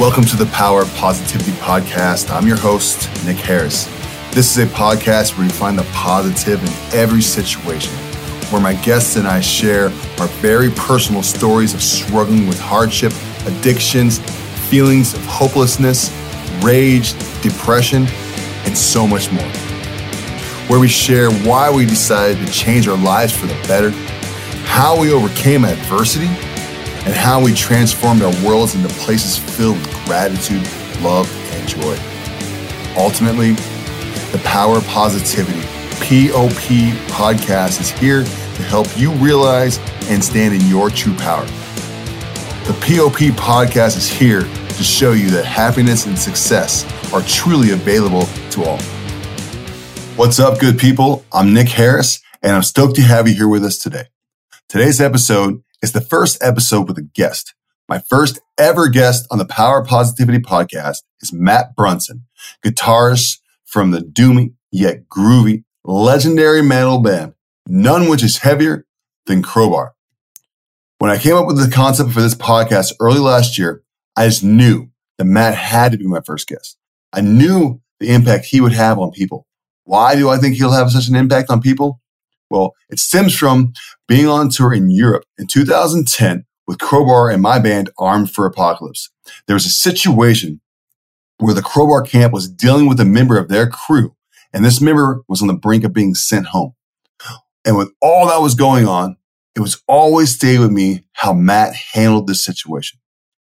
Welcome to the Power of Positivity podcast. I'm your host, Nick Harris. This is a podcast where you find the positive in every situation, where my guests and I share our very personal stories of struggling with hardship, addictions, feelings of hopelessness, rage, depression, and so much more. Where we share why we decided to change our lives for the better, how we overcame adversity, and how we transformed our worlds into places filled with gratitude, love, and joy. Ultimately, the Power of Positivity, POP podcast, is here to help you realize and stand in your true power. The POP podcast is here to show you that happiness and success are truly available to all. What's up, good people? I'm Nick Harris, and I'm stoked to have you here with us today. Today's episode is the first episode with a guest. My first ever guest on the Power Positivity podcast is Matt Brunson, guitarist from the doomy yet groovy legendary metal band, none which is heavier than Crowbar. When I came up with the concept for this podcast early last year, I just knew that Matt had to be my first guest. I knew the impact he would have on people. Why do I think he'll have such an impact on people? Well, it stems from being on tour in Europe in 2010 with Crowbar and my band Armed for Apocalypse. There was a situation where the Crowbar camp was dealing with a member of their crew, and this member was on the brink of being sent home. And with all that was going on, it was always stayed with me how Matt handled this situation.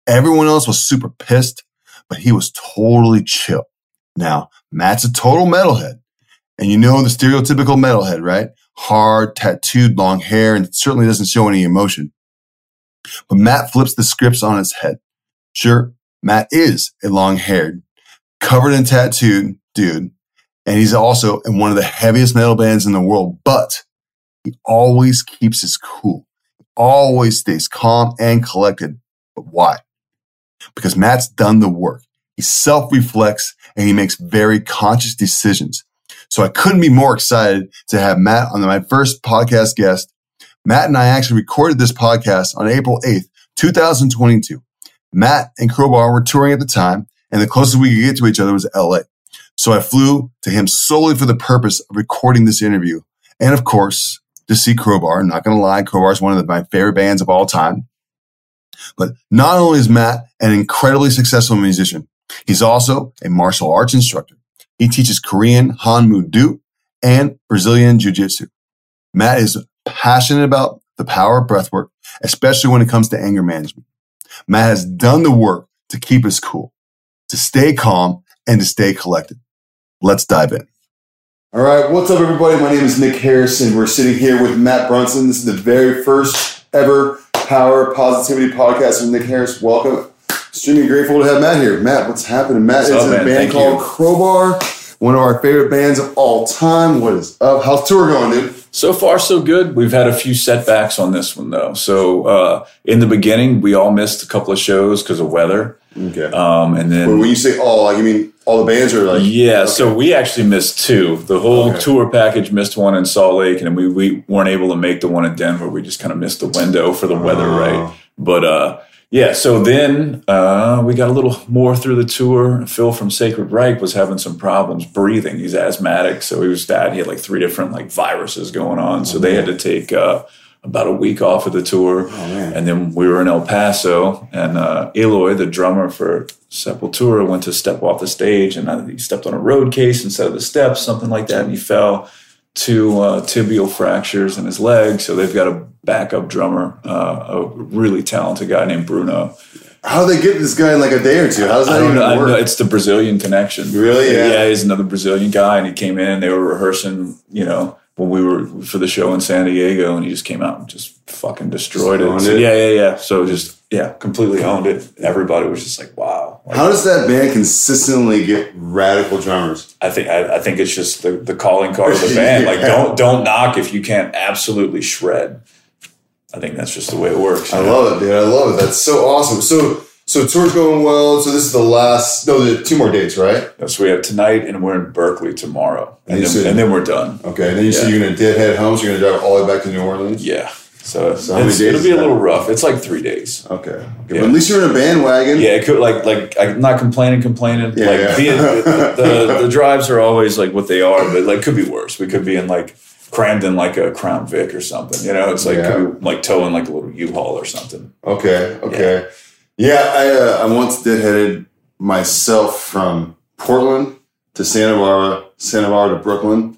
Everyone else was super pissed, but he was totally chill. Now, Matt's a total metalhead. And you know the stereotypical metalhead, right? hard, tattooed, long hair, and certainly doesn't show any emotion. But Matt flips the scripts on his head. Sure, Matt is a long haired, covered in tattooed dude, and he's also in one of the heaviest metal bands in the world, but he always keeps his cool. He always stays calm and collected. But why? Because Matt's done the work. He self reflects and he makes very conscious decisions. So I couldn't be more excited to have Matt on my first podcast guest. Matt and I actually recorded this podcast on April 8th, 2022. Matt and Crowbar were touring at the time, and the closest we could get to each other was LA. So I flew to him solely for the purpose of recording this interview. And of course, to see Crowbar. Not going to lie, Crowbar is one of my favorite bands of all time. But not only is Matt an incredibly successful musician, he's also a martial arts instructor. He teaches Korean Hanmu Do and Brazilian Jiu Jitsu. Matt is passionate about the power of breathwork, especially when it comes to anger management. Matt has done the work to keep us cool, to stay calm, and to stay collected. Let's dive in. All right, what's up, everybody? My name is Nick Harrison. We're sitting here with Matt Brunson. This is the very first ever Power Positivity podcast with Nick Harris. Welcome. Extremely grateful to have Matt here. Matt, what's happening? Matt what's is in a band Thank called you. Crowbar, one of our favorite bands of all time. What is up? How's tour going, dude? So far, so good. We've had a few setbacks on this one, though. So uh, in the beginning, we all missed a couple of shows because of weather. Okay. Um, and then when you say all, like you mean all the bands are like yeah. Okay. So we actually missed two. The whole okay. tour package missed one in Salt Lake, and we we weren't able to make the one in Denver. We just kind of missed the window for the weather, oh. right? But uh, yeah, so then uh, we got a little more through the tour. Phil from Sacred Reich was having some problems breathing. He's asthmatic, so he was bad. He had like three different like viruses going on, so they had to take uh, about a week off of the tour. Oh, and then we were in El Paso, and uh, Eloy, the drummer for Sepultura, went to step off the stage, and he stepped on a road case instead of the steps, something like that, and he fell two uh, tibial fractures in his leg. So they've got a backup drummer, uh, a really talented guy named Bruno. How they get this guy in like a day or two? How does that I don't know, know. It's the Brazilian connection. Really? Yeah. Yeah, he's another Brazilian guy, and he came in. They were rehearsing, you know, when we were for the show in San Diego, and he just came out and just fucking destroyed it. So, yeah, yeah, yeah. So just yeah, completely owned it. Everybody was just like, wow like, How does that band consistently get radical drummers? I think I, I think it's just the, the calling card of the band. yeah. Like don't don't knock if you can't absolutely shred. I think that's just the way it works. I know? love it, dude. I love it. That's so awesome. So so tour's going well. So this is the last. No, the two more dates, right? So we have tonight, and we're in Berkeley tomorrow, and, and, then, said, and then, we're done. Okay, and then you yeah. said you're gonna deadhead home. So you're gonna drive all the way back to New Orleans. Yeah. So, So how many it's, days it'll be a little rough. It's like three days. Okay. okay. Yeah. But at least you're in a bandwagon. Yeah, it could like like I'm not complaining, complaining. Yeah, like yeah. Being, the, the the drives are always like what they are, but like could be worse. We could be in like crammed in like a Crown Vic or something. You know, it's like Yeah. like towing like a little U-Haul or something. Okay. Okay. Yeah, I uh, I once deadheaded myself from Portland to Santa Barbara, Santa Barbara to Brooklyn.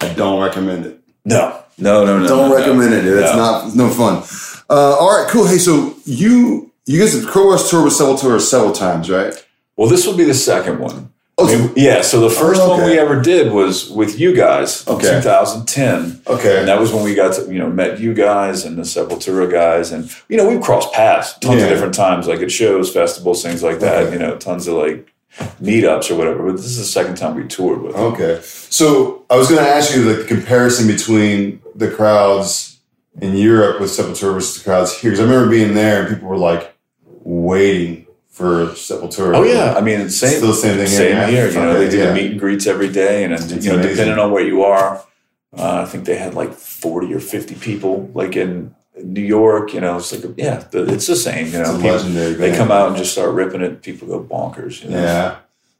I don't recommend it. No, no, no, no. don't no, no. recommend it. It's No. not it's no fun. Uh, all right, cool. Hey, so you you guys have Crowbars tour with Sepultura several times, right? Well, this will be the second one. Oh, I yeah. So the first Oh, one okay. we ever did was with you guys in Okay. 2010. Okay. And that was when we got to, you know, met you guys and the Sepultura guys. And, you know, we've crossed paths tons Yeah. of different times, like at shows, festivals, things like that, Okay. you know, tons of like meetups or whatever. But this is the second time we toured with them. Okay. So I was going to ask you like the comparison between the crowds in Europe with Sepultura versus the crowds here. Because I remember being there and people were like waiting for Sepultura. Oh, yeah. I mean, it's same, Still the same thing here, Same yeah. here. You know, they do yeah. the meet and greets every day. And, It's you know, amazing. depending on where you are, uh, I think they had like 40 or 50 people, like in New York, you know, it's like, yeah, it's the same, you know. People- they come out and just start ripping it. People go bonkers. You know? Yeah.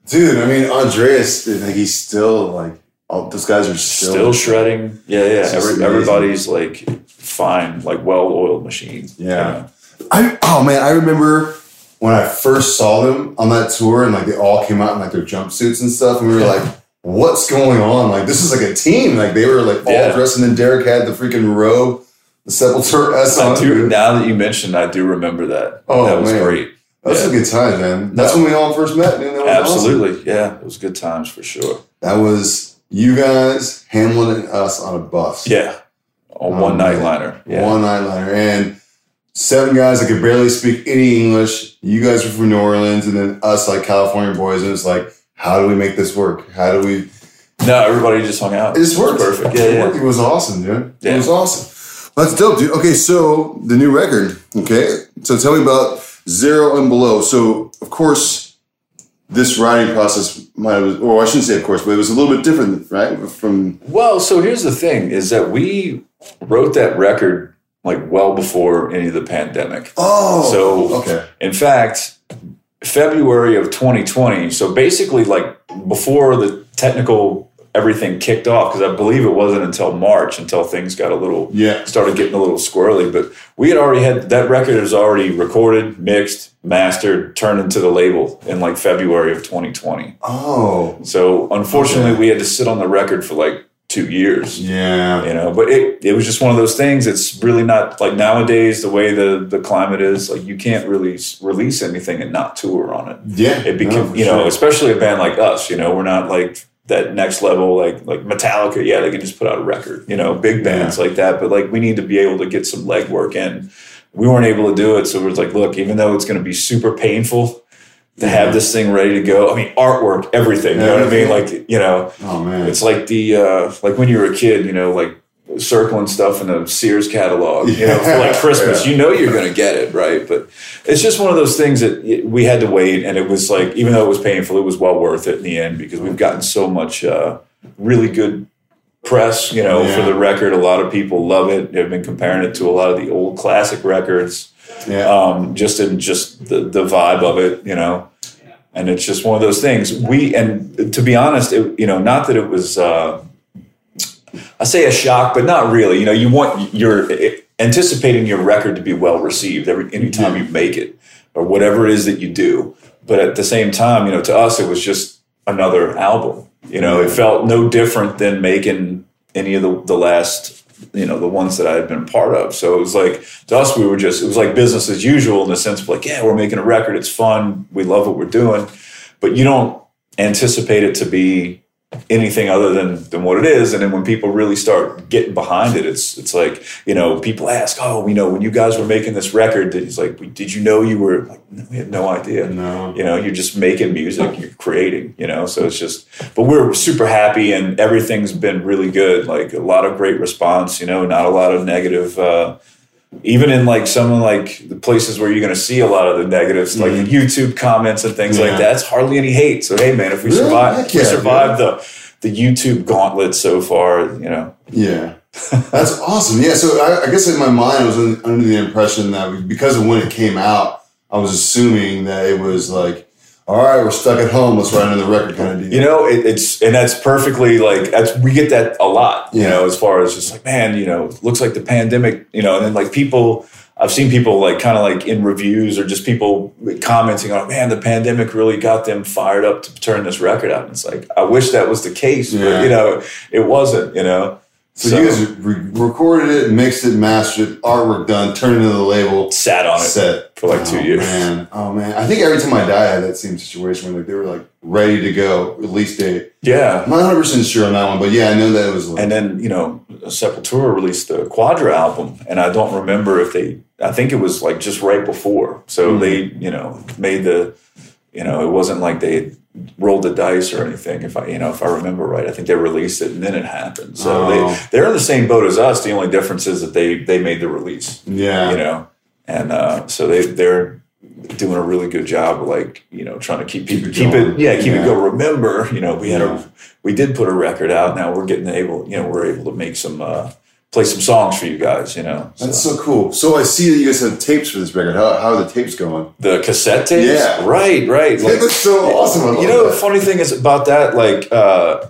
Dude, I mean, Andreas, like, he's still like, all those guys are still, Still shredding. Yeah, yeah. Every, everybody's like fine, like well oiled machine. you Yeah. know? I, oh man, I remember when I first saw them on that tour and like they all came out in like their jumpsuits and stuff. And we were like, what's going on? Like, this is like a team. Like, they were like all Yeah. dressed and then Derrick had the freaking robe, the Sepultura S on. Do, now that you mentioned, I do remember that. Oh, that was man. great. That's Yeah. a good time, man. That's No. when we all first met. That was awesome. Absolutely. Yeah. It was good times for sure. That was you guys, Hamlet, and us on a bus. Yeah. On Oh, one um, man. night liner. Yeah. One nightliner. And seven guys that could barely speak any English. You guys were from New Orleans, and then us, like California boys. And it's like, how do we make this work? How do we. No, everybody just hung out. It just worked. Perfect. Yeah, It yeah. worked. It was awesome, dude. Yeah. It was awesome. That's dope, dude. Okay, so the new record. Okay. So tell me about Zero and Below. So, of course, this writing process might have, or I shouldn't say of course, but it was a little bit different, right? From Well, so here's the thing is that we wrote that record like well before any of the pandemic. oh, So- okay, In fact, February of 2020, so basically like before the technical everything kicked off, because I believe it wasn't until March until things got a little yeah, started getting a little squirrely. But we had already had that record was already recorded, mixed, mastered, turned into the label in like February of 2020. oh, So unfortunately, Okay. we had to sit on the record for like two years. Yeah, you know but it, it was just one of those things. It's really not like nowadays the way the the climate is like you can't really release anything and not tour on it. Yeah. it became for you know sure. especially a band like us you know we're not like that next level like like metallica. Yeah they can just put out a record you know big bands like that but like we need to be able to get some legwork in. We weren't able to do it so it was like look even though it's going to be super painful to have this thing ready to go i mean artwork everything you know what i mean like you know Oh man, it's like the uh, like when you were a kid, you know, like circling stuff in a Sears catalog, you know, for like Christmas. Yeah. You know you're going to get it, right? But it's just one of those things that we had to wait, and it was like even though it was painful, it was well worth it in the end because we've gotten so much uh, really good press, you know, for the record. A lot of people love it. They've been comparing it to a lot of the old classic records yeah, um, just in just the, the vibe of it, you know. And it's just one of those things. We and to be honest, it, you know, not that it was, uh, I say a shock, but not really. You know, you want you're anticipating your record to be well received every anytime you make it or whatever it is that you do. But at the same time, you know, to us, it was just another album. You know, it felt no different than making any of the, the last you know the ones that I had been part of. So it was like to us, we were just it was like business as usual in the sense of like, yeah, we're making a record, it's fun, we love what we're doing, but you don't anticipate it to be anything other than than what it is. And then when people really start getting behind it, it's it's like you know people ask, oh, you know, when you guys were making this record, he's like, did you know you were like, no, we had no idea. no, You know, you're just making music, you're creating, you know, so it's just, but we're super happy and everything's been really good. Like a lot of great response, you know, not a lot of negative, uh, even in like some of like the places where you're going to see a lot of the negatives, like Mhm. YouTube comments and things Yeah. like that, it's hardly any hate. So, hey, man, if we Really? survive, if we yeah, the, the YouTube gauntlet so far, you know, yeah. That's awesome. Yeah. So I, I guess in my mind, I was under the impression that because of when it came out, I was assuming that it was like, all right, we're stuck at home. Let's write another record kind of deal. You know, it, it's and that's perfectly like that's we get that a lot. You Yeah. know, as far as just like man, you know, looks like the pandemic. You know, and then like people. I've seen people like kind of like in reviews or just people commenting on, man, the pandemic really got them fired up to turn this record out. And it's like, I wish that was the case, Yeah. but you know, it wasn't, you know. So, you guys re- recorded it, mixed it, mastered it, artwork done, turned it into the label, sat on it set for like two Oh, years. Man, oh man, I think every time I die, I had that same situation where like they were like ready to go, release date. Yeah. I'm not 100 percent sure on that one, but yeah, I know that it was. Like, And then, you know, Sepultura released the Quadra album, and I don't remember if they, I think it was like just right before. So Mhm. they, you know, made the, you know, it wasn't like they rolled the dice or anything. If I, you know, if I remember right, I think they released it and then it happened. So Oh. they, they're in the same boat as us. The only difference is that they, they made the release, yeah, you know, and uh, so they, they're doing a really good job of like, you know, trying to keep Keep keep, it keep it, yeah, keep Yeah. it go. Remember, you know, we had Yeah. a, we did put a record out. Now we're getting able, you know, we're able to make some, uh, play some songs for you guys, you know. that's So. so cool. So I see that you guys have tapes for this record. How, how are the tapes going? the cassette tapes, Yeah. right, right. It looks so awesome. You know, that. the funny thing is about that, like, uh,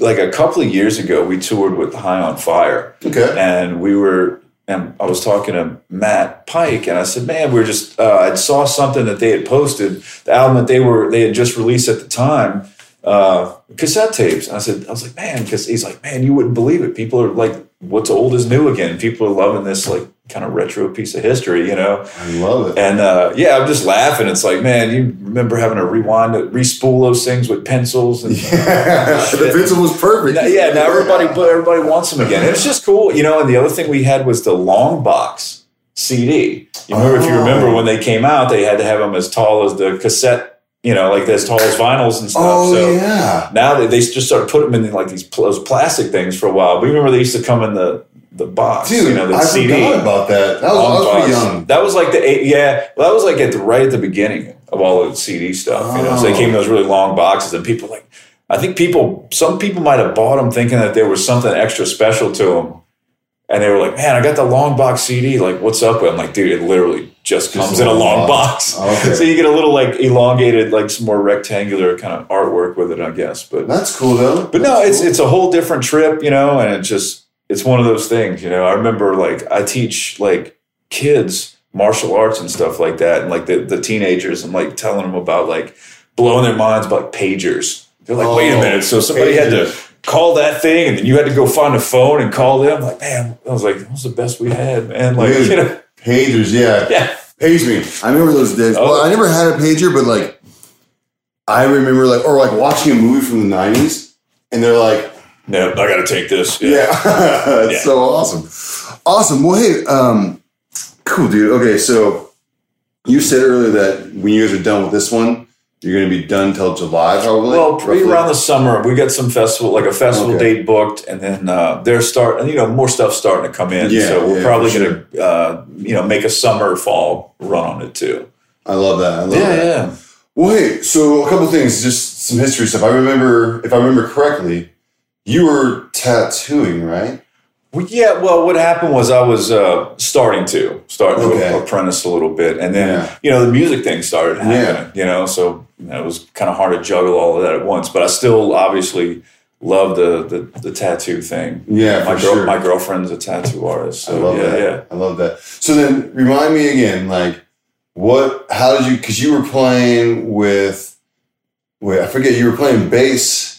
like a couple of years ago, we toured with High on Fire, Okay. and we were, and I was talking to Matt Pike, and I said, "Man, we are just, uh, I saw something that they had posted, the album that they were, they had just released at the time." Uh, cassette tapes. And I said, I was like, man, because he's like, man, you wouldn't believe it. People are like, what's old is new again. People are loving this like kind of retro piece of history, you know. I love it. And uh, yeah, I'm just laughing. It's like, man, you remember having to rewind, re-spool those things with pencils, and Yeah, the pencil was perfect. Now- yeah, now everybody, everybody wants them again. And it's just cool, you know. And the other thing we had was the long box CD. You remember if you Oh. remember when they came out, they had to have them as tall as the cassette, you know, like as tall as vinyls and stuff. Oh so yeah. now they, they just started putting them in like these pl- those plastic things for a while. We remember they used to come in the the box, Dude, you know, the I CD. forgot about that. That was, I was young. That was like the eight, yeah. Well, that was like at the right at the beginning of all the CD stuff. You know, so they Oh. came in those really long boxes, and people like. I think people, some people might have bought them thinking that there was something extra special to them, and they were like, "Man, I got the long box CD. Like, what's up with?" I'm like, "Dude, it literally just, Just comes a in a long box. box, oh, Okay. so you get a little like elongated, like some more rectangular kind of artwork with it, I guess." But That's cool though. but no, it's it's a whole different trip, you know, and it just it's one of those things, you know. I remember like I teach like kids martial arts and stuff like that, and like the the teenagers, I'm like telling them about like blowing their minds about pagers. They're like, wait a Oh, minute, so somebody had to call that thing, and then you had to go find a phone and call them. Like, man, I was like, that was the best we had, man. Like, Dude. you know, pagers. Yeah. yeah, Page me. I remember those days. Oh. Well, I never had a pager, but like, I remember like, or like watching a movie from the '90s, and they're like, no, I got to take this. Yeah, it's Yeah. so awesome. Awesome. Well, hey, um, cool, dude. Okay, so you said earlier that when you guys are done with this one, you're going to be done till July, probably. Well, roughly? around the summer, we got some festival, like a festival Okay. date booked, and then uh, they're starting. You know, more stuff starting to come in. Yeah, so we're yeah, probably going to, uh, you know, make a summer fall run on it too. I love that. I love Yeah, that. yeah. Well, hey, so a couple things, just some history stuff. I remember, if I remember correctly, you were tattooing, right? Well, yeah. Well, what happened was I was uh, starting to starting Okay. to apprentice a little bit, and then Yeah. you know the music thing started happening. You know, so you know, it was kind of hard to juggle all of that at once. But I still obviously love the the, the tattoo thing. Yeah, my for girl, sure. my girlfriend's a tattoo artist. I love yeah, that. yeah. I love that. So then, remind me again, like, what? How did you? Because you were playing with, wait, I forget. You were playing bass.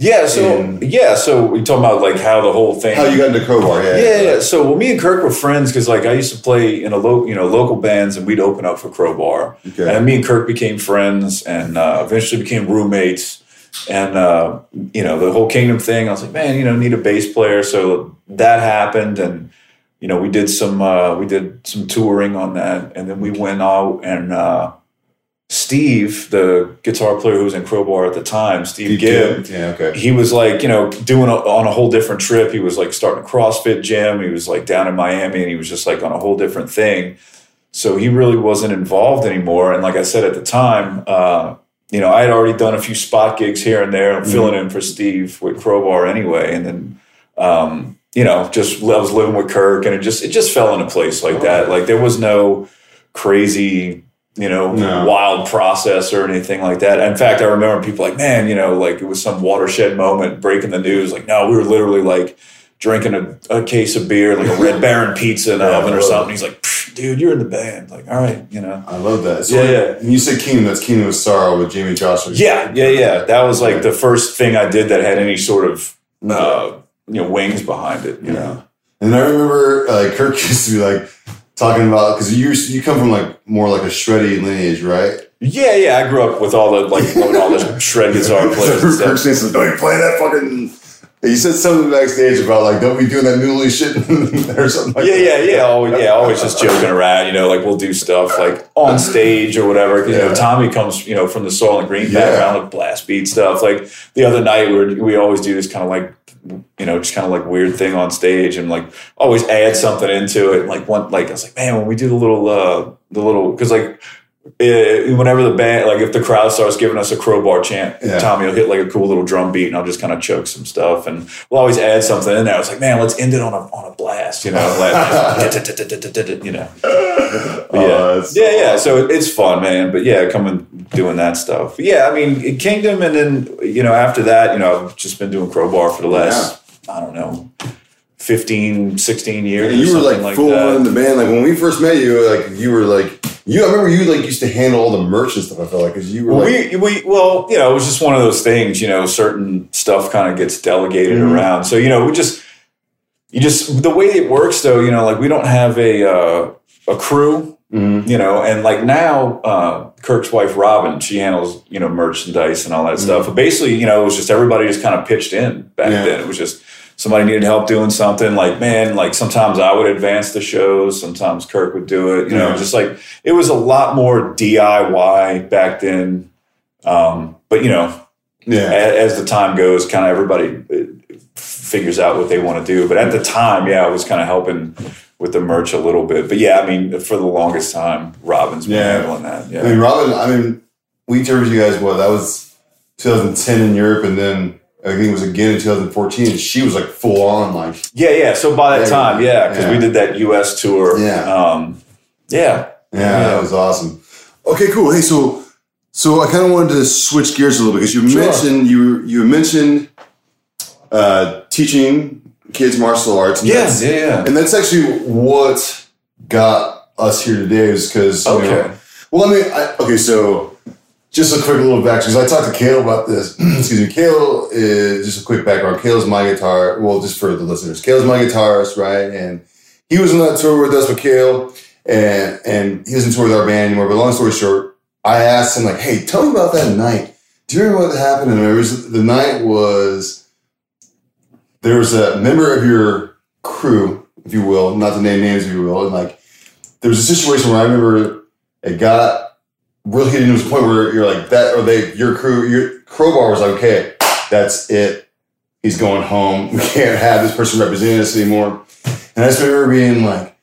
Yeah, so And- yeah, so we talking about like how the whole thing. How you got into crowbar? Yeah, yeah, yeah. So well, me and Kirk were friends because like I used to play in a local, you know, local bands, and we'd open up for Crowbar. Okay. And me and Kirk became friends, and uh, eventually became roommates. And uh, you know, the whole Kingdom thing. I was like, man, you know, need a bass player. So that happened, and you know, we did some uh, we did some touring on that, and then we went out and. Steve, the guitar player who was in Crowbar at the time, Steve, Gibb, Yeah. Okay. he was like, you know, doing a, on a whole different trip. He was like starting a CrossFit gym. He was like down in Miami and he was just like on a whole different thing. So he really wasn't involved anymore. And like I said at the time, uh, you know, I had already done a few spot gigs here and there. I'm filling in for Steve with Crowbar anyway. And then um, you know, just I was living with Kirk, and it just it just fell into place like that. Like there was no crazy you know, no. wild process or anything like that. In fact, I remember people like, man, you know, like it was some watershed moment breaking the news. Like, no, we were literally like drinking a, a case of beer, like a Red Baron pizza in the yeah, oven or something. He's like, dude, you're in the band. Like, all right, you know. I love that. So yeah, yeah. You said Kingdom, that's Kingdom of Sorrow with Jamey Jasta. Yeah, yeah, yeah. That was like the first thing I did that had any sort of, uh, you know, wings behind it, you yeah. know. And I remember like Kirk used to be like, talking about because you you come from like more like a shreddy lineage, right? Yeah, yeah. I grew up with all the like all the shred guitar players. Kirk says, "Don't you play that fucking." You said something backstage about like, don't be doing that muley shit or something. Like yeah, that. yeah, yeah, always, yeah. Always just joking around. You know, like we'll do stuff like on stage or whatever. Because yeah. you know, Tommy comes, you know, from the Soilent Green background, yeah. like blast beat stuff. Like the other night, we we always do this kind of like you know, just kind of like weird thing on stage and like always add something into it. Like one, like I was like, man, when we do the little, uh, the little, cause like it, whenever the band, like if the crowd starts giving us a crowbar chant, yeah. Tommy will hit like a cool little drum beat and I'll just kind of choke some stuff and we'll always add something in there. I was like, man, let's end it on a, on a blast, you know, like, you know. Oh, yeah. yeah, yeah. So it's fun, man. But yeah, coming doing that stuff. But yeah, I mean, Kingdom, and then you know after that, you know, I've just been doing crowbar for the last yeah. I don't know 15, 16 years. And you were like, like full that. in the band. Like when we first met you, like you were like you. I remember you like used to handle all the merch and stuff. I felt like because you were. Well, like, we we well, you know, it was just one of those things. You know, certain stuff kind of gets delegated mm-hmm. around. So you know, we just you just the way it works though. You know, like we don't have a uh, a crew. Mm-hmm. You know, and like now, uh, Kirk's wife Robin, she handles you know merchandise and all that mm-hmm. stuff. But basically, you know, it was just everybody just kind of pitched in back yeah. then. It was just somebody needed help doing something like man like sometimes i would advance the shows sometimes kirk would do it you know just like it was a lot more diy back then. Um, but you know yeah. as, as the time goes kind of everybody uh, figures out what they want to do. But at the time yeah i was kind of helping with the merch a little bit. But yeah i mean for the longest time robin's been yeah. handling that yeah. I mean robin i mean we toured you guys what that was 2010 in europe and then I think it was again in 2014. She was like full on, like yeah, yeah. So by that time, yeah, because yeah. we did that U.S. tour. Yeah, um, yeah, yeah, yeah, that was awesome. Okay, cool. Hey, so so I kind of wanted to switch gears a little bit because you sure. mentioned you you mentioned uh, teaching kids martial arts. Yeah, yeah, yeah. And that's actually what got us here today, is because okay. Know, well, I mean, I, okay, so just a quick little back because I talked to Kale about this. Excuse me. Kale is just a quick background. Kale's my guitar. Well, just for the listeners, Kale's my guitarist, right? And he was on that tour with us with Kale, and and he doesn't tour with our band anymore. But long story short, I asked him like, "Hey, tell me about that night. Do you remember what happened?" And it was the night was there was a member of your crew, if you will, not to name names, if you will, and like there was a situation where I remember it got really getting to the point where you're like that, or they, your crew, your crowbar was like, okay, that's it. He's going home. We can't have this person representing us anymore. And I just remember being like,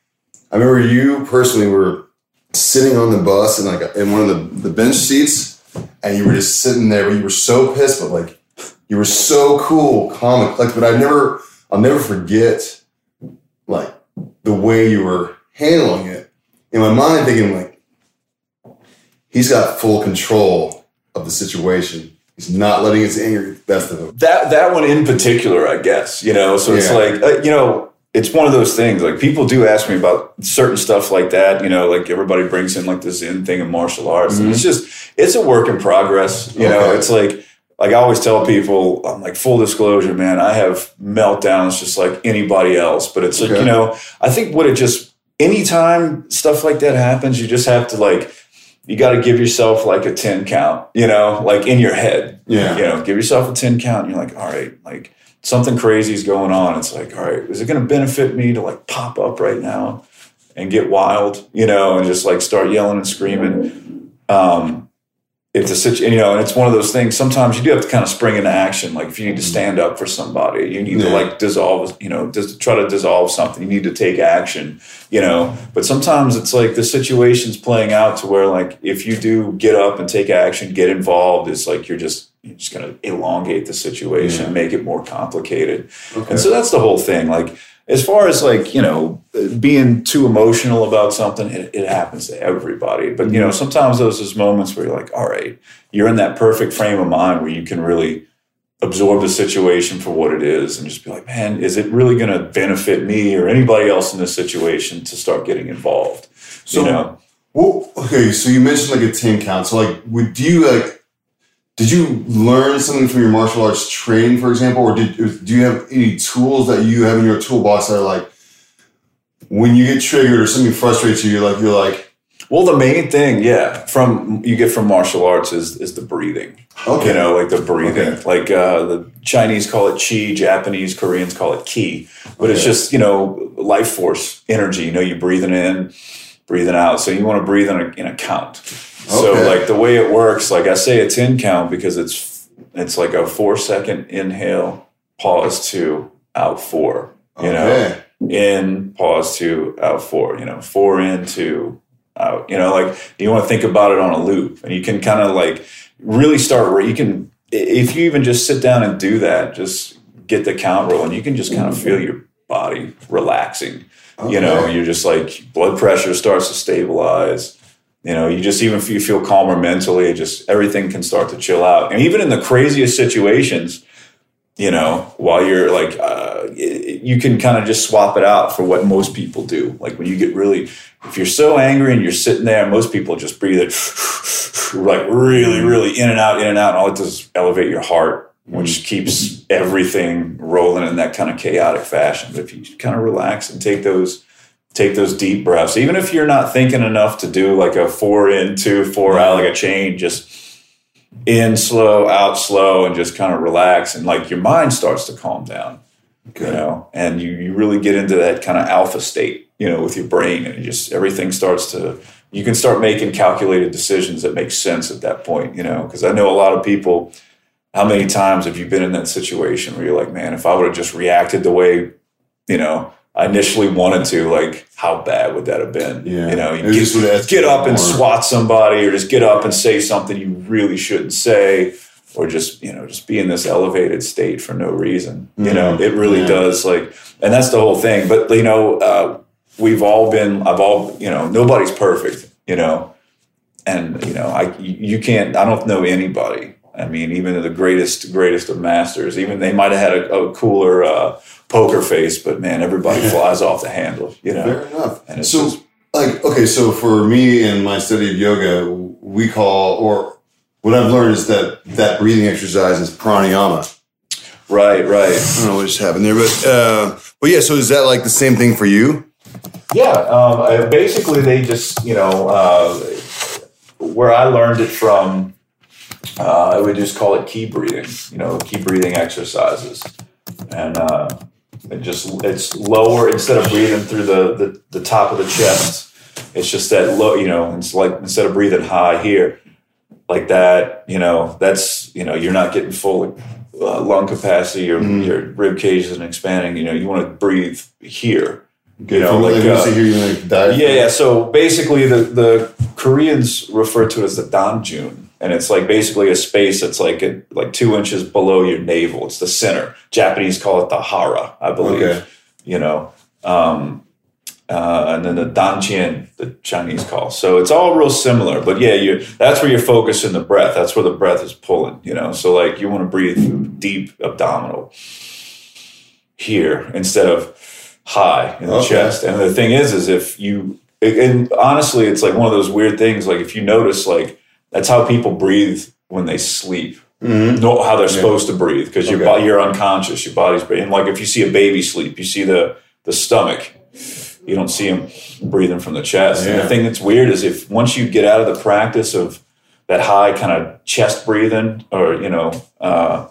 I remember you personally were sitting on the bus and like in one of the, the bench seats, and you were just sitting there, but you were so pissed, but like you were so cool, calm, and collected. But I never, I'll never forget like the way you were handling it. In my mind, thinking like, he's got full control of the situation. He's not letting his anger get the best of him. That that one in particular, I guess. You know, so it's yeah. like uh, you know, it's one of those things. Like people do ask me about certain stuff like that. You know, like everybody brings in like the Zen thing of martial arts, mm-hmm. and it's just it's a work in progress. You okay. know, it's like like I always tell people, I'm like full disclosure, man. I have meltdowns just like anybody else, but it's like you know, I think what it just anytime stuff like that happens, you just have to like you got to give yourself like a 10 count, you know, like in your head. Yeah. You know, give yourself a 10 count. And you're like, all right, like something crazy is going on. It's like, all right, is it going to benefit me to like pop up right now and get wild, you know, and just like start yelling and screaming? Um, it's a situation, you know, and it's one of those things. Sometimes you do have to kind of spring into action. Like if you need to mm-hmm. stand up for somebody, you need yeah. to like dissolve, you know, just try to dissolve something. You need to take action, you know. But sometimes it's like the situation's playing out to where like if you do get up and take action, get involved, it's like you're just you're just going to elongate the situation, Yeah. make it more complicated. Okay. And so that's the whole thing. Like, as far as like, you know, being too emotional about something, it, it happens to everybody. But, you know, mm-hmm. sometimes those those moments where you're like, all right, you're in that perfect frame of mind where you can really absorb the situation for what it is and just be like, man, is it really going to benefit me or anybody else in this situation to start getting involved? So- you know, Well, okay, so you mentioned like a 10 count. So like would do you like did you learn something from your martial arts training, for example, or did do you have any tools that you have in your toolbox that are like when you get triggered or something frustrates you, you're like you're like well, the main thing, yeah, from you get from martial arts is is the breathing. okay, You know, like the breathing. Okay. Like uh, the Chinese call it chi, Japanese, Koreans call it ki. But it's just, you know, life force, energy. You know, you're breathing in, breathing out. So you want to breathe in a, in a count. So Okay. like the way it works, like I say a 10 count because it's it's like a four second inhale, pause two, out four. You know, in, pause two, out four, you know, four in, two, out. You know, like you want to think about it on a loop and you can kind of like really start, where you can, if you even just sit down and do that, just get the count rolling, you can just kind of mm-hmm. feel your body relaxing. You know, you're just like blood pressure starts to stabilize. You know, you just even if you feel calmer mentally. Just everything can start to chill out. And even in the craziest situations, you know, while you're like, uh, you can kind of just swap it out for what most people do. Like when you get really, if you're so angry and you're sitting there, most people just breathe it like really, really in and out, in and out. And all it does is elevate your heart, which keeps everything rolling in that kind of chaotic fashion. But if you kind of relax and take those, take those deep breaths, even if you're not thinking enough to do like a four in, two, four out, like a chain, just in slow, out slow, and just kind of relax. And like your mind starts to calm down, you know, and you, you really get into that kind of alpha state, you know, with your brain. And you just everything starts to, you can start making calculated decisions that make sense at that point, you know, because I know a lot of people. How many times have you been in that situation where you're like, man, if I would have just reacted the way, you know, I initially wanted to, like, how bad would that have been? Yeah. You know, you get, get up and swat somebody or just get up and say something you really shouldn't say or just, you know, just be in this elevated state for no reason. You know, Mhm. it really Yeah. does like, and that's the whole thing. But, you know, uh, we've all been, I've all, you know, nobody's perfect, you know, and, you know, I, you can't, I don't know anybody. I mean, even the greatest, greatest of masters, even they might have had a, a cooler uh, poker face, but man, everybody flies off the handle, you know. Fair enough. And it's so, just- like, okay, so for me and my study of yoga, we call, or what I've learned is that that breathing exercise is pranayama. Right, right. I don't know what just happened there, but uh, but yeah. So is that like the same thing for you? Yeah, um, basically they just, you know, uh, where I learned it from, uh, I would just call it ki breathing, you know, ki breathing exercises. And uh, it just, it's lower, instead of breathing through the, the, the top of the chest, it's just that low, you know, it's like instead of breathing high here, like that, you know, that's, you know, you're not getting full uh, lung capacity, your, your rib cage isn't expanding, you know, you want to breathe here. You know, From, like, uh, here, like yeah, yeah. So basically, the, the Koreans refer to it as the danjun, and it's like basically a space that's like a, like two inches below your navel. It's the center. Japanese call it the hara, I believe. Okay. You know, um, uh, and then the dantian, the Chinese call. So it's all real similar, but yeah, you that's where you're focusing the breath. That's where the breath is pulling. You know, so like you want to breathe deep abdominal here instead of high in the Okay. chest. And the thing is, is if you, and honestly, it's like one of those weird things. Like if you notice, like that's how people breathe when they sleep. Mhm. Know how they're supposed to breathe because Okay. you're unconscious. Your body's breathing. Like if you see a baby sleep, you see the the stomach. You don't see him breathing from the chest. And the thing that's weird is if once you get out of the practice of that high kind of chest breathing, or you know, uh,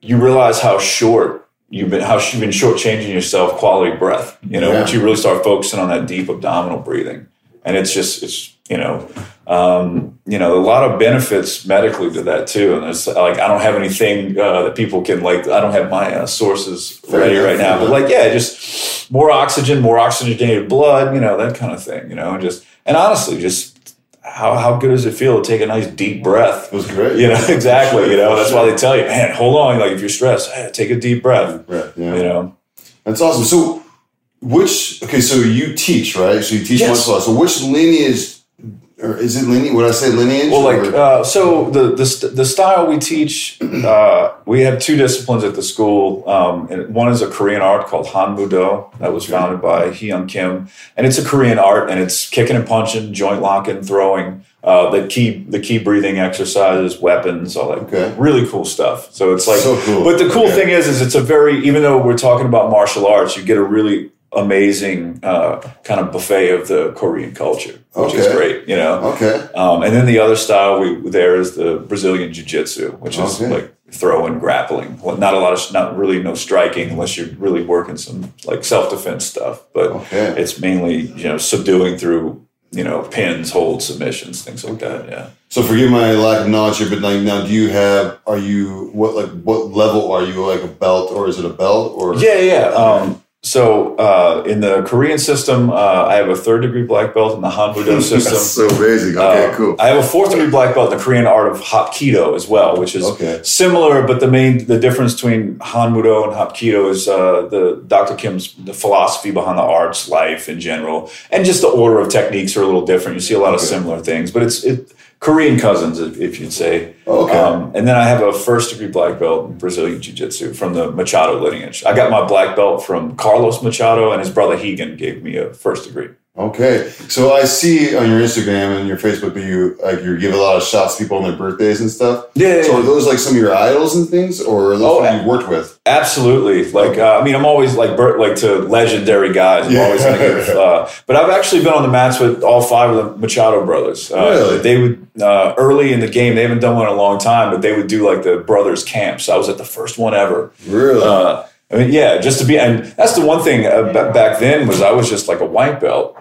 you realize how short you've been, how you've been shortchanging yourself quality breath. You know, Yeah. once you really start focusing on that deep abdominal breathing, and it's just it's you know, um, you know, a lot of benefits medically to that too. And it's like I don't have anything uh, that people can like. I don't have my uh, sources ready right now, but like yeah, just more oxygen, more oxygenated blood, you know, that kind of thing. You know, and just and honestly, just how, how good does it feel to take a nice deep breath? It was great. You know, exactly. You know, that's why they tell you, man, hold on. Like if you're stressed, hey, take a deep breath. Right. Yeah. You know, That's awesome. So, which okay? So you teach, right? So you teach Yes. martial arts. So which lineage, or is it lineage? Would I say lineage? well, like uh, so the the st- the style we teach, uh, we have two disciplines at the school. Um, and one is a Korean art called Han Mudo that was founded by Hyun Kim, and it's a Korean art, and it's kicking and punching, joint locking, throwing. Uh, the ki, the ki breathing exercises, weapons, all that Okay. really cool stuff. So it's like, So cool. but the cool Okay. thing is, is it's a very even though we're talking about martial arts, you get a really amazing uh, kind of buffet of the Korean culture, which is great. You know, okay. um, and then the other style we there is the Brazilian Jiu Jitsu, which is Okay. like throwing, grappling. Well, not a lot of, not really no striking unless you're really working some like self defense stuff. But Okay. it's mainly you know subduing through you know pins, holds, submissions, things like that. Yeah. So forgive my lack of knowledge here, but like now, do you have? Are you what like what level are you? Like a belt, or is it a belt? Or Yeah, yeah. Um, so uh, in the Korean system, uh, I have a third degree black belt in the Hanmudo system. That's so amazing. Okay, Uh, cool. I have a fourth degree black belt in the Korean art of Hapkido as well, which is Okay. similar, but the main the difference between Hanmudo and Hapkido is uh, the Dr. Kim's the philosophy behind the arts, life in general, and just the order of techniques are a little different. You see a lot of similar things, but it's it, Korean cousins, if, if you'd say. Okay. Um, and then I have a first degree black belt in Brazilian Jiu Jitsu from the Machado lineage. I got my black belt from Carlos Machado, and his brother Rigan gave me a first degree. Okay, so I see on your Instagram and your Facebook that you like you give a lot of shots to people on their birthdays and stuff. Yeah, So are those like some of your idols and things, or are those Oh, people you worked with? Absolutely. Like, uh, I mean, I'm always like, like to legendary guys. I'm Yeah. always going to give, uh, but I've actually been on the mats with all five of the Machado brothers. Uh, Really? They would, uh, early in the game, they haven't done one in a long time, but they would do like the brothers camps. I was at the first one ever. Really? Uh, I mean, yeah, just to be, and that's the one thing uh, ba- back then was I was just like a white belt.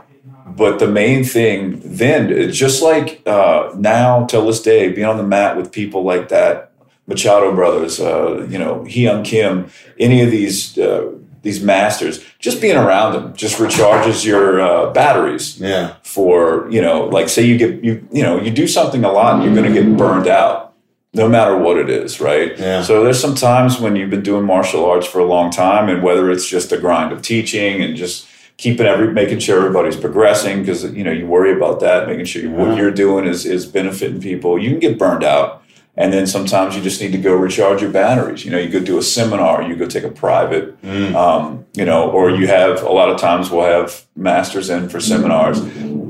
But the main thing then, just like uh, now till this day, being on the mat with people like that, Machado brothers, uh, you know, Hyun Kim, any of these uh, these masters, just being around them just recharges your uh, batteries yeah. for you know, like say you get you you know you do something a lot, and you're going to get burned out, no matter what it is, right? Yeah. So there's some times when you've been doing martial arts for a long time, and whether it's just a grind of teaching and just keeping every making sure everybody's progressing because you know you worry about that, making sure you, Yeah. what you're doing is is benefiting people. You can get burned out. And then sometimes you just need to go recharge your batteries. You know, you go do a seminar, you go take a private, Mm. um, you know, or you have a lot of times we'll have masters in for seminars,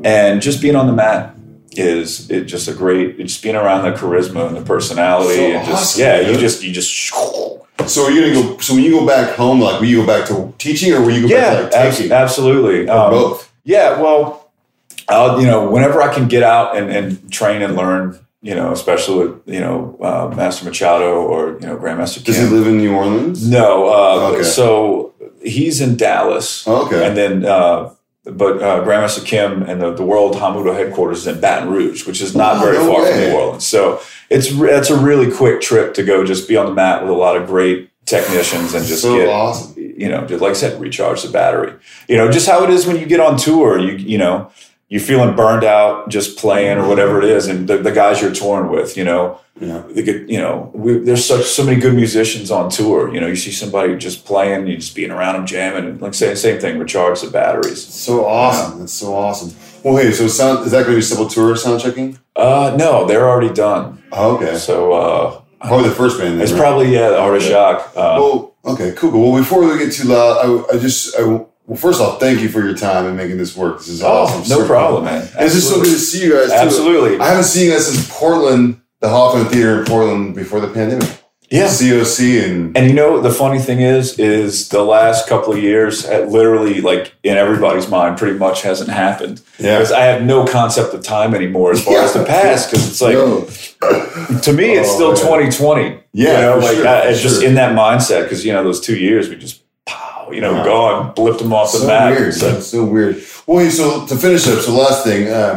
and just being on the mat is it just a great. It's just being around the charisma and the personality, So and just awesome, yeah, you just you just So are you gonna go? So when you go back home, like will you go back to teaching, or will you go yeah, back to like abs- taking? absolutely, Um, both. Yeah, well, I'll, you know, whenever I can get out and, and train and learn, you know, especially with you know uh, Master Machado or you know Grandmaster Does Kim. he live in New Orleans? No, uh, Okay. so he's in Dallas, Okay. and then uh, but uh, Grandmaster Kim and the, the World Hanmudo headquarters is in Baton Rouge, which is not Oh, very no far from. New Orleans. So it's it's a really quick trip to go just be on the mat with a lot of great technicians and just so get awesome. you know, just like I said, recharge the battery. You know, just how it is when you get on tour. You you know, you're feeling burned out just playing or whatever it is, and the, the guys you're touring with, you know, Yeah. you know, we, there's such so many good musicians on tour. You know, you see somebody just playing, you just being around them jamming, and like say same thing, recharge the batteries. So awesome. That's so awesome. Well, hey, so sound is that going to be simple Sepultura sound checking? Uh, no, they're already done. Oh, okay. So uh, Probably the first band. then, it's right? probably yeah, the Art of Shock. Uh, Well, okay, cool. cool. Well, before we get too loud, I, I just, I, well, first off, thank you for your time and making this work. This is oh, awesome. no Super problem, cool. man. And It's just so good to see you guys. Too. Absolutely. I haven't seen you guys since Portland, the Hawthorne Theater in Portland before the pandemic. Yeah. COC and And you know the funny thing is, is the last couple of years, uh, literally, like in everybody's mind, pretty much hasn't happened. Yeah. Because I have no concept of time anymore as far as the past. Because it's like No. to me, it's Oh, still man. 2020. Yeah, you know, like sure, I, it's just in that mindset. Because you know those two years, we just you know, Yeah. gone, blipped them off the so map. weird. So- so weird. Well, so to finish up, so last thing, um,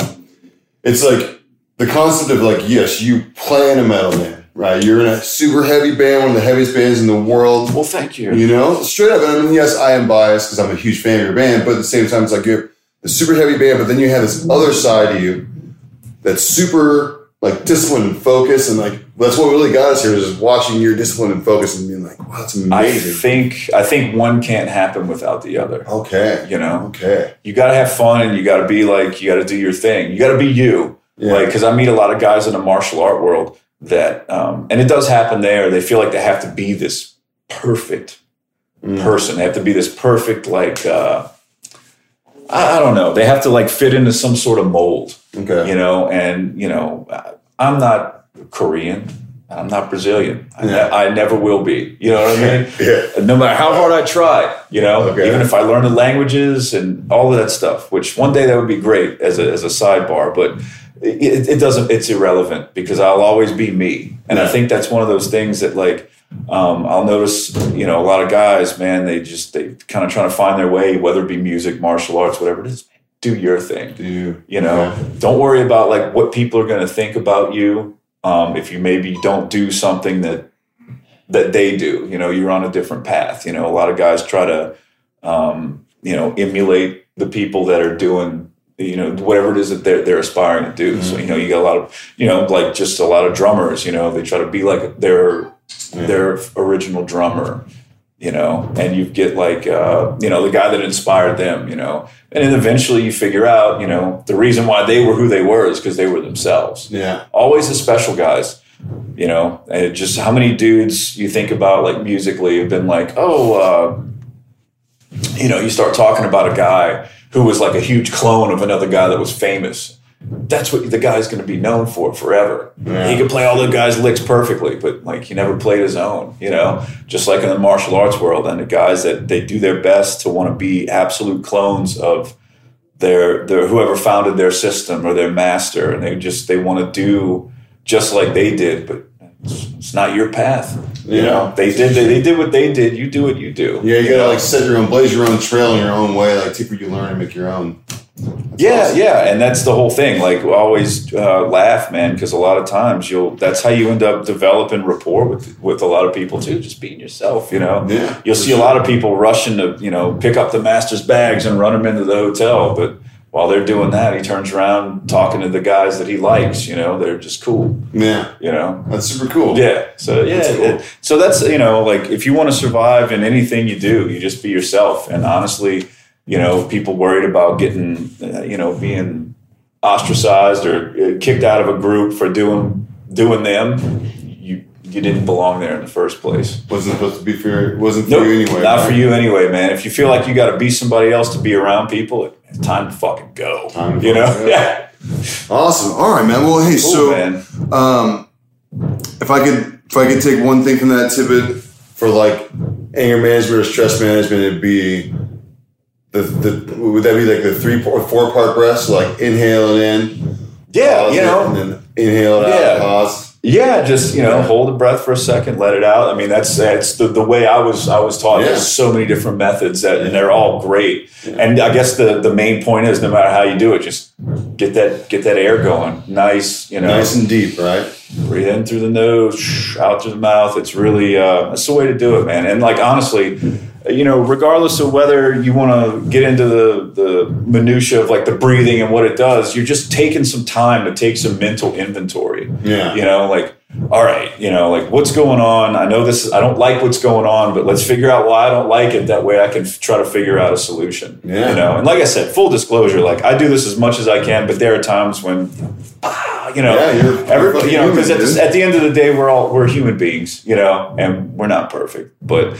it's like the concept of like, yes, you play in a metal band, right? You're in a super heavy band, one of the heaviest bands in the world. well, thank you. You know, straight up. And I mean, yes, I am biased because I'm a huge fan of your band, but at the same time, it's like you're a super heavy band, but then you have this other side of you that's super like discipline and focus and like that's what really got us here is just watching your discipline and focus and being like, wow, that's amazing I think I think one can't happen without the other. okay, You know, okay, you got to have fun and you got to be like you got to do your thing. You got to be you. yeah, Like, because I meet a lot of guys in the martial art world that, um, and it does happen there. They feel like they have to be this perfect Mm. person. They have to be this perfect, like, uh, I, don't know. They have to like fit into some sort of mold, okay, you know. And you know, I'm not Korean. I'm not Brazilian. I, ne- I never will be. You know what I mean? yeah, no matter how hard I try, you know, Okay. even if I learn the languages and all of that stuff, which one day that would be great as a, as a sidebar, but it, it doesn't, it's irrelevant because I'll always be me. And I think that's one of those things that like, um, I'll notice, you know, a lot of guys, man, they just, they kind of trying to find their way, whether it be music, martial arts, whatever it is, do your thing. do you, know, Yeah. don't worry about like what people are going to think about you. Um, if you maybe don't do something that that they do, you know, you're on a different path. You know, a lot of guys try to, um, you know, emulate the people that are doing, you know, whatever it is that they're they're aspiring to do. So you know, you got a lot of, you know, like just a lot of drummers. You know, they try to be like their their original drummer you know, and you get like, uh, you know, the guy that inspired them, you know, and then eventually you figure out, you know, the reason why they were who they were is because they were themselves. yeah, Always the special guys, you know, and just how many dudes you think about like musically have been like, oh, uh, you know, you start talking about a guy who was like a huge clone of another guy that was famous. That's what the guy's going to be known for forever. Yeah. He could play all the guys' licks perfectly, but like he never played his own, you know. Just like in the martial arts world, and the guys that they do their best to want to be absolute clones of their their whoever founded their system or their master, and they just they want to do just like they did, but it's, it's not your path. You Yeah. know, they did they, they did what they did. You do what you do. yeah. You gotta like set your own, blaze your own trail in your own way, like take what you learn and make your own. That's Yeah, awesome. yeah, and that's the whole thing. Like, always uh, laugh, man, because a lot of times you'll. That's how you end up developing rapport with with a lot of people too. Just being yourself, you know. Yeah, You'll see a lot of people rushing to, you know, pick up the master's bags and run them into the hotel, but while they're doing that, he turns around talking to the guys that he likes. You know, they're just cool. Yeah, You know. that's super cool. Yeah. So yeah. That's cool. it- so that's you know like if you want to survive in anything you do, you just be yourself. And honestly, you know, people worried about getting uh, you know being ostracized or uh, kicked out of a group for doing doing them. You you didn't belong there in the first place. wasn't supposed to be for your, wasn't for Nope, you anyway. not right? for you anyway, man. If you feel like you got to be somebody else to be around people, it's time to fucking go. Time to you know, go. yeah. Awesome. All right, man. Well, hey, Cool, so man. um, if I could, if I could take one thing from that tidbit for like anger management or stress management, it'd be the the would that be like the three or four part breath? So like inhale it in, Yeah, you it, know, and then inhale it Yeah. out, pause. Yeah, just you know, hold the breath for a second, let it out. I mean, that's that's the, the way I was I was taught. Yeah. There's so many different methods that, and they're all great. And I guess the the main point is, no matter how you do it, just get that get that air going, nice. You know, Nice and deep, right? breathe in through the nose, out through the mouth. It's really uh, that's the way to do it, man. And like honestly, you know, regardless of whether you want to get into the the minutia of like the breathing and what it does, you're just taking some time to take some mental inventory. Yeah. You know, like all right, you know, like what's going on? I know this. I don't like what's going on, but let's figure out why I don't like it. That way, I can f- try to figure out a solution. Yeah. You know, and like I said, full disclosure, like I do this as much as I can, but there are times when, ah, you know, Yeah, everybody, you know, because at, human, the- dude. at the end of the day, we're all we're human beings, you know, and we're not perfect. But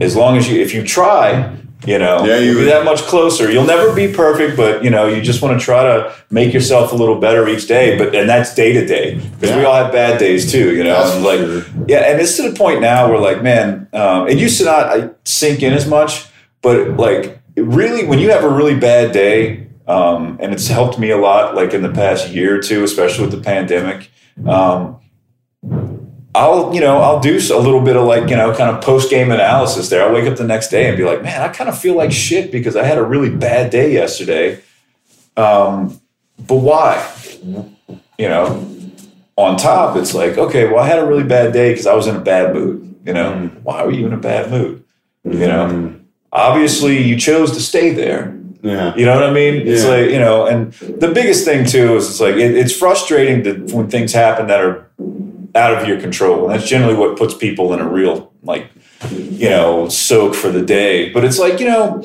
as long as you, if you try, you know, Yeah, you- you'll be that much closer. You'll never be perfect, but you know, you just want to try to make yourself a little better each day. But and that's day to day because we all have bad days too, you know. And like, yeah, and it's to the point now where like, man, um, it used to not I, sink in as much, but like, it really, when you have a really bad day, um, and it's helped me a lot, like in the past year or two, especially with the pandemic. Um, I'll, you know, I'll do a little bit of like, you know, kind of post game analysis there. I'll wake up the next day and be like, man, I kind of feel like shit because I had a really bad day yesterday. Um, but why? You know, on top, it's like, okay, well, I had a really bad day because I was in a bad mood. You know, Mm. why were you in a bad mood? You know, obviously you chose to stay there. Yeah. You know what I mean? It's like, you know, and the biggest thing too is it's like, it, it's frustrating to, when things happen that are out of your control. And that's generally what puts people in a real, like, you know, soak for the day. But it's like, you know,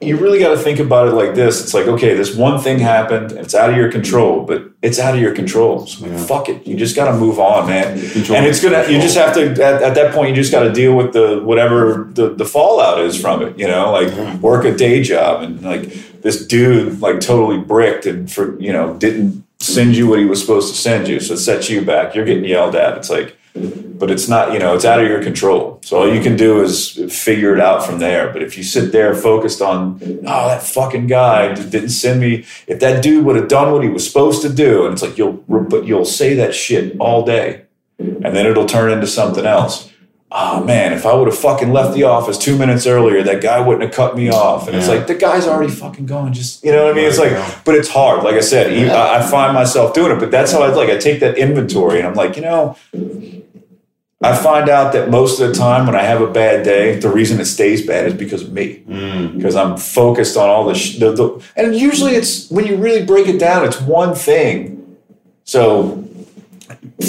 you really got to think about it like this. It's like, okay, this one thing happened. It's out of your control, but it's out of your control. So Yeah. fuck it. You just got to move on, man. Control and it's gonna. You just have to. At, at that point, you just got to deal with the whatever the the fallout is from it. You know, like work a day job and like this dude like totally bricked and for you know didn't send you what he was supposed to send you, so it sets you back. You're getting yelled at. It's like but it's not you know it's out of your control so all you can do is figure it out from there but if you sit there focused on oh that fucking guy didn't send me if that dude would have done what he was supposed to do and it's like you'll but you'll say that shit all day and then it'll turn into something else oh man if i would have fucking left the office two minutes earlier that guy wouldn't have cut me off and it's like the guy's already fucking gone just you know what i mean it's like yeah. but it's hard like i said I find myself doing it but that's how i like i take that inventory and i'm like you know I find out that most of the time when I have a bad day, the reason it stays bad is because of me. Mm. Because I'm focused on all the, sh- the, the and usually it's when you really break it down, it's one thing. So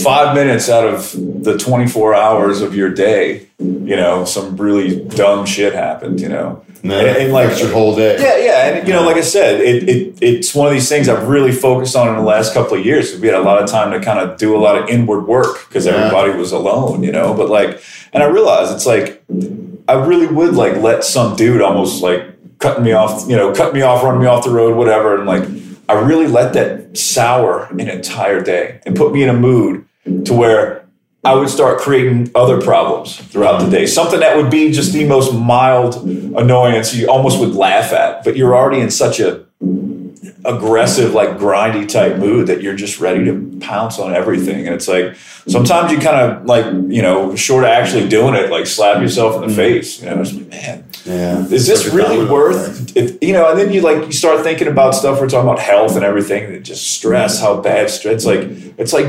five minutes out of the 24 hours of your day, you know, some really dumb shit happened, you know. Then And- and, like- your whole day. Yeah, yeah, and you know, like I said, it, it it's one of these things I've really focused on in the last couple of years. We had a lot of time to kind of do a lot of inward work because Yeah. everybody was alone, you know. But like, and I realized it's like I really would like let some dude almost like cutting me off, you know, cut me off, run me off the road, whatever, and like I really let that sour an entire day and put me in a mood to where I would start creating other problems throughout the day. Something that would be just the most mild annoyance you almost would laugh at, but you're already in such a aggressive, like grindy type mood that you're just ready to pounce on everything. And it's like sometimes you kind of like, you know, short of actually doing it, like slap yourself in the mm-hmm. face. You know, it's like, man, Yeah. is this Like really worth it, you know and then you like you start thinking about stuff we're talking about health and everything and just stress how bad stress it's like it's like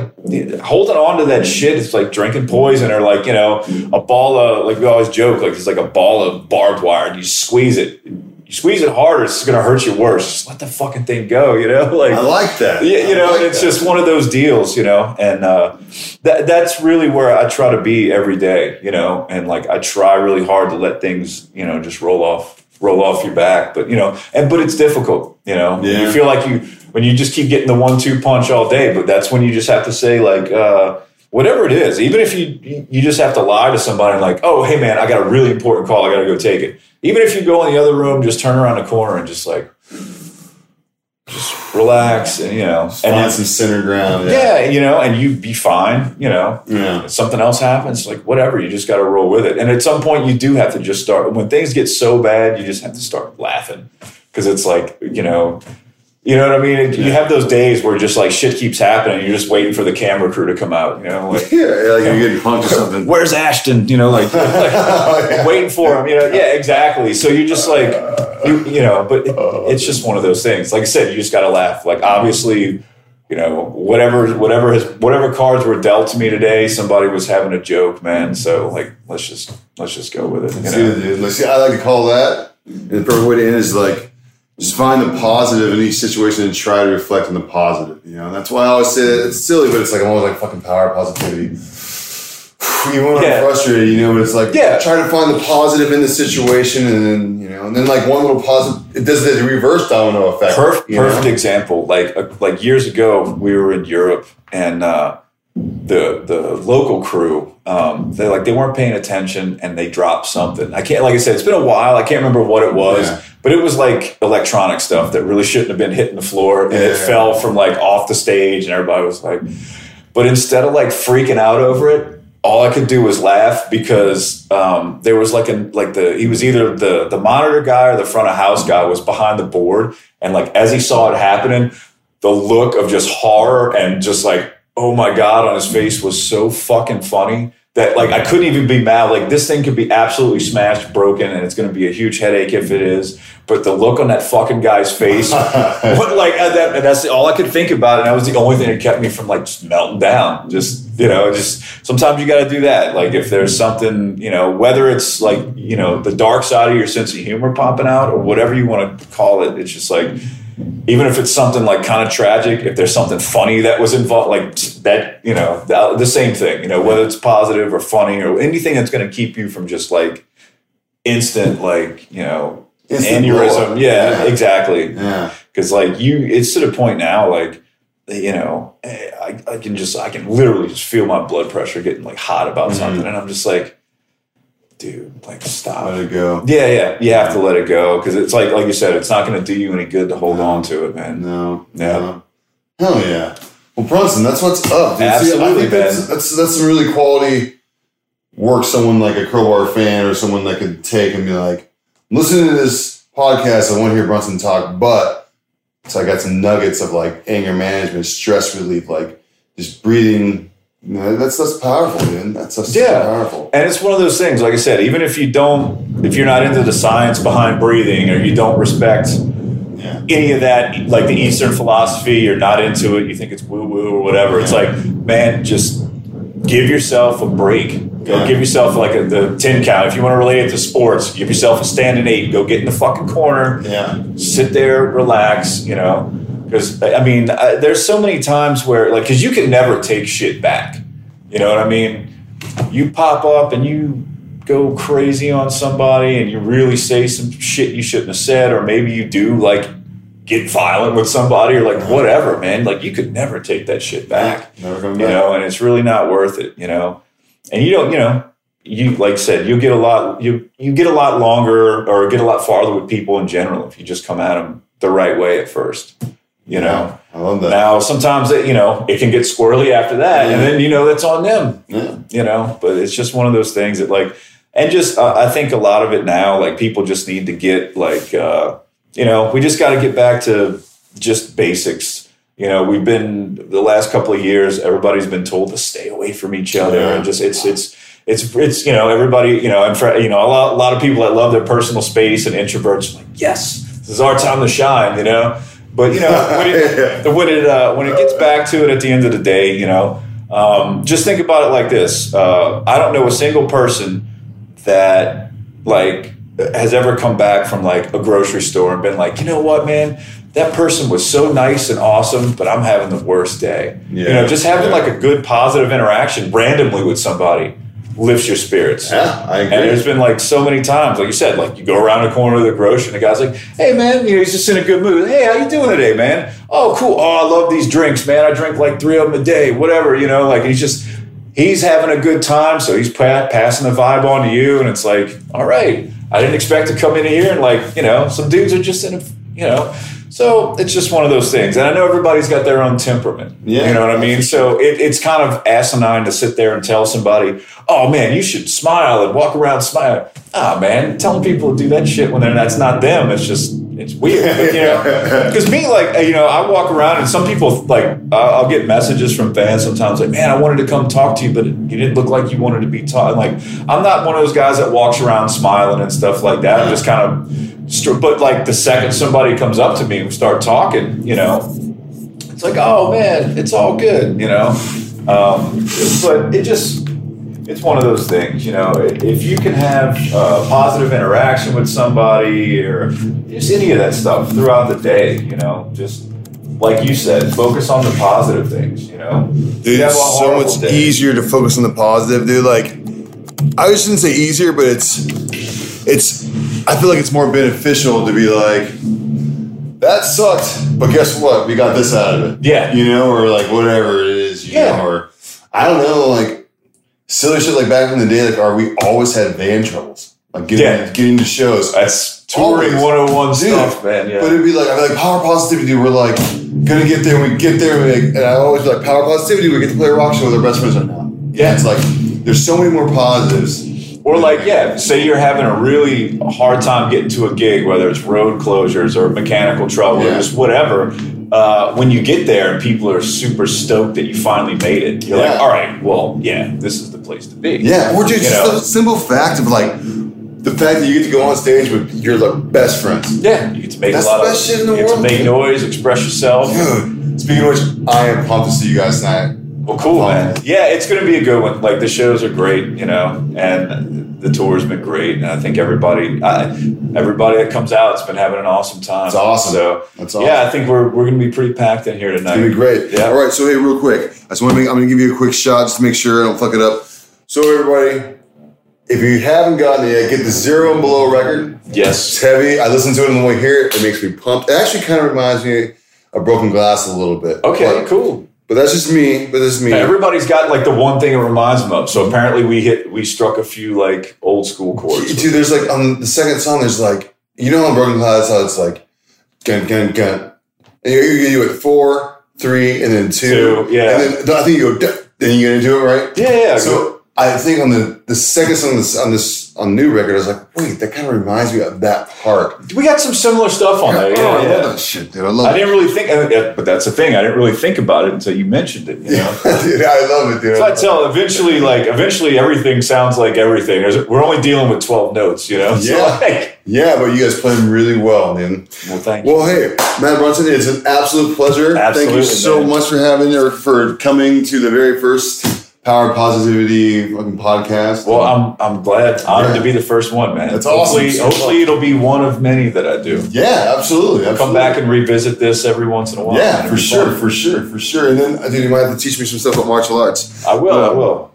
holding on to that shit it's like drinking poison or like you know a ball of like we always joke like it's like a ball of barbed wire and you squeeze it you squeeze it harder it's gonna hurt you worse just let the fucking thing go you know like I like that. yeah, you know, like it's that. just one of those deals, you know, and uh, that that's really where I try to be every day, you know, and like I try really hard to let things, you know, just roll off, roll off your back, but you know, and but it's difficult, you know. Yeah. You feel like you when you just keep getting the one-two punch all day, but that's when you just have to say like. Uh, Whatever it is, even if you you just have to lie to somebody like, oh hey man, I got a really important call, I got to go take it. Even if you go in the other room, just turn around the corner and just like, just relax and you know, and Find some center ground. yeah, you know, and you'd be fine, you know. Yeah. If something else happens, like whatever, you just got to roll with it. And at some point, you do have to just start. When things get so bad, you just have to start laughing because it's like you know, you know what I mean. It- You have those days where just like shit keeps happening, you're just waiting for the camera crew to come out. You know, like Yeah, like you're getting punked or something. where's Ashton? You know, like, like, waiting for him. You know, yeah, exactly. So you're just like, you, you know, but it, oh. it's just one of those things. Like I said, you just got to laugh. Like obviously, you know, whatever, whatever has, whatever cards were dealt to me today, somebody was having a joke, man. So like, let's just let's just go with it. You Let's know? dude. Let's see. I like to call that. And the perfect way to end is like just find the positive in each situation and try to reflect on the positive. You know, that's why I always say that it's silly, but it's like I'm always like fucking power positivity. Even when Yeah. I'm frustrated, you know, but it's like Yeah. try to find the positive in the situation, and then you know, and then like one little positive, it does the reverse domino effect. Perfect, you know? perfect example. Like uh, like years ago, we were in Europe, and uh, the the local crew, um, they like they weren't paying attention, and they dropped something. I can't, like I said, it's been a while. I can't remember what it was, Yeah. but it was like electronic stuff that really shouldn't have been hitting the floor, and it Yeah. fell from like off the stage, and everybody was like. But instead of like freaking out over it, all I could do was laugh because um, there was like a like the he was either the the monitor guy or the front of house guy was behind the board, and like as he saw it happening, the look of just horror and just like oh my god on his face was so fucking funny that like I couldn't even be mad. Like this thing could be absolutely smashed, broken, and it's going to be a huge headache if it is. But the look on that fucking guy's face, what, like that, that's all I could think about, and that was the only thing that kept me from like just melting down. Just you know, just sometimes you got to do that. Like if there's something, you know, whether it's like you know the dark side of your sense of humor popping out or whatever you want to call it, it's just like even if it's something like kind of tragic, if there's something funny that was involved, like that, you know, the, the same thing, you know, whether it's positive or funny or anything that's going to keep you from just like instant, like, you know, instant aneurysm. Yeah, yeah, exactly. Yeah. Cause like you, it's to the point now, like, you know, I, I can just, I can literally just feel my blood pressure getting like hot about mm-hmm. something. And I'm just like, dude, like stop. Let it go. Yeah, yeah. You have to let it go because it's like, like you said, it's not going to do you any good to hold on to it, man. No. Yeah. No. Hell yeah. Well, Brunson, that's what's up. Dude. Absolutely, See, that's, that's that's some really quality work. Someone like a Crowbar fan or someone that could take and be like, listening to this podcast. I want to hear Brunson talk, but so I got some nuggets of like anger management, stress relief, like just breathing no, that's that's powerful, man. That's, that's yeah. powerful. And it's one of those things, like I said, even if you don't, if you're not into the science behind breathing, or you don't respect yeah. any of that, like the Eastern philosophy, you're not into it. You think it's woo woo or whatever. It's like, man, just give yourself a break. Go Yeah. give yourself like a, the ten count. If you want to relate it to sports, give yourself a standing eight. Go get in the fucking corner Yeah. sit there, relax, you know. Because I mean, I, there's so many times where, like, because you can never take shit back. You know what I mean? You pop up and you go crazy on somebody, and you really say some shit you shouldn't have said, or maybe you do like get violent with somebody, or like whatever, man. Like you could never take that shit back Never coming you know, and it's really not worth it, you know. And you don't, you know, you like I said, you get a lot, you you get a lot longer or get a lot farther with people in general if you just come at them the right way at first, you know. I love that. Now sometimes it, you know it can get squirrely after that, and then you know that's on them, yeah. you know. But it's just one of those things that like, and just uh, I think a lot of it now, like people just need to get like, uh, you know, we just got to get back to just basics. You know, we've been the last couple of years. Everybody's been told to stay away from each other, Yeah. and just it's it's it's it's you know everybody you know and for, you know a lot, a lot of people that love their personal space and introverts like yes this is our time to shine you know but you know when it, when it uh, when it gets back to it at the end of the day you know um, just think about it like this uh, I don't know a single person that like has ever come back from like a grocery store and been like you know what man? That person was so nice and awesome but i'm having the worst day. You know just having Yeah. like a good positive interaction randomly with somebody lifts your spirits Yeah, I agree. and there's been like so many times, like you said, like you go around the corner of the grocery and the guy's like, "Hey man, you know he's just in a good mood. Hey, how you doing today, man? Oh, cool. Oh, I love these drinks, man. I drink like three of them a day. Whatever, you know. Like he's just he's having a good time, so he's pa- passing the vibe on to you, and it's like, all right, I didn't expect to come in here and like you know some dudes are just in a you know. So it's just one of those things, and I know everybody's got their own temperament. Yeah, you know what I mean. So it, it's kind of asinine to sit there and tell somebody, "Oh man, you should smile and walk around smiling." Ah man, telling people to do that shit when they're that's not them. It's just it's weird, you know. Because me, like you know, I walk around and some people like I'll get messages from fans sometimes like, "Man, I wanted to come talk to you, but you didn't look like you wanted to be taught." Like I'm not one of those guys that walks around smiling and stuff like that. I'm just kind of. But like the second somebody comes up to me and start talking, you know, it's like, oh man, it's all good, you know. Um, but it just, it's one of those things, you know. If you can have uh, positive interaction with somebody or just any of that stuff throughout the day, you know, just like you said, focus on the positive things, you know. Dude, You it's so much day. easier to focus on the positive, dude. Like, I shouldn't say easier, but it's, it's. I feel like it's more beneficial to be like, that sucked, but guess what? We got this out of it. Yeah. you know, or like whatever it is, you Yeah. know, or I don't know, like silly shit. Like back in the day, like, are we always had van troubles? Like getting Yeah. getting to shows. That's touring Always. 101 Dude, stuff, man. Yeah. But it'd be like, I'd be like, power positivity, we're like, gonna get there, we get there, we like, and I always be like, power positivity, we get to play a rock show with our best friends right now. Yeah. It's like, there's so many more positives. Or like, yeah, say you're having a really hard time getting to a gig, whether it's road closures or mechanical trouble or just whatever. Uh, when you get there and people are super stoked that you finally made it, you're like, all right, well, yeah, this is place to be. Yeah, or just, You just know? the simple fact of like the fact that you get to go on stage with your like best friends. Yeah, you get to make That's a lot the of best shit in the you get world, to make noise, express yourself. Dude, speaking of which, I am pumped to see you guys tonight. Well, cool, Oh, man. man. Yeah, it's going to be a good one. Like the shows are great, you know, and the tour's been great, and I think everybody, I, everybody that comes out, has been having an awesome time. That's awesome. So, That's awesome. yeah, I think we're we're going to be pretty packed in here tonight. It's gonna be great. Yeah. All right. So hey, real quick, I just want to make. I'm gonna give you a quick shot just to make sure I don't fuck it up. So everybody, if you haven't gotten it yet, get the Zero and Below record. Yes. It's heavy. I listen to it and when I hear it, it makes me pumped. It actually kind of reminds me of Broken Glass a little bit. Okay. But, Cool. but that's just me. But this is me. Everybody's got like the one thing it reminds them of. So apparently we hit we struck a few like old school chords. Dude, there's like on the second song, there's like you know on Broken Glass how it's like gun gun gun, and you you do it four, three, and then two, Two, yeah. and then I think you go, then you're gonna do it right. Yeah, yeah. So I think on the the second song on this on this on new record, I was like, wait, that kind of reminds me of that part. we got some similar stuff on there. oh, Yeah, I yeah. love that shit, dude. I love I it. didn't really think, but that's the thing. I didn't really think about it until you mentioned it. You know. dude, I love it, dude. So I tell eventually, like eventually, everything sounds like everything. There's, we're only dealing with twelve notes, you know. So, Yeah. like, yeah, but you guys play them really well, man. well, thank you. Well, hey, Matt Brunson, it's an absolute pleasure. Thank you so man. much for having or for coming to the very first Power Positivity fucking podcast. Well, I'm I'm glad, honored Yeah. to be the first one, man. That's awesome. hopefully, So hopefully it'll be one of many that I do. yeah, absolutely. absolutely. Come back and revisit this every once in a while. yeah, for sure, fun. for sure, for sure. And then, dude, you might have to teach me some stuff about martial arts. I will. I Um, will.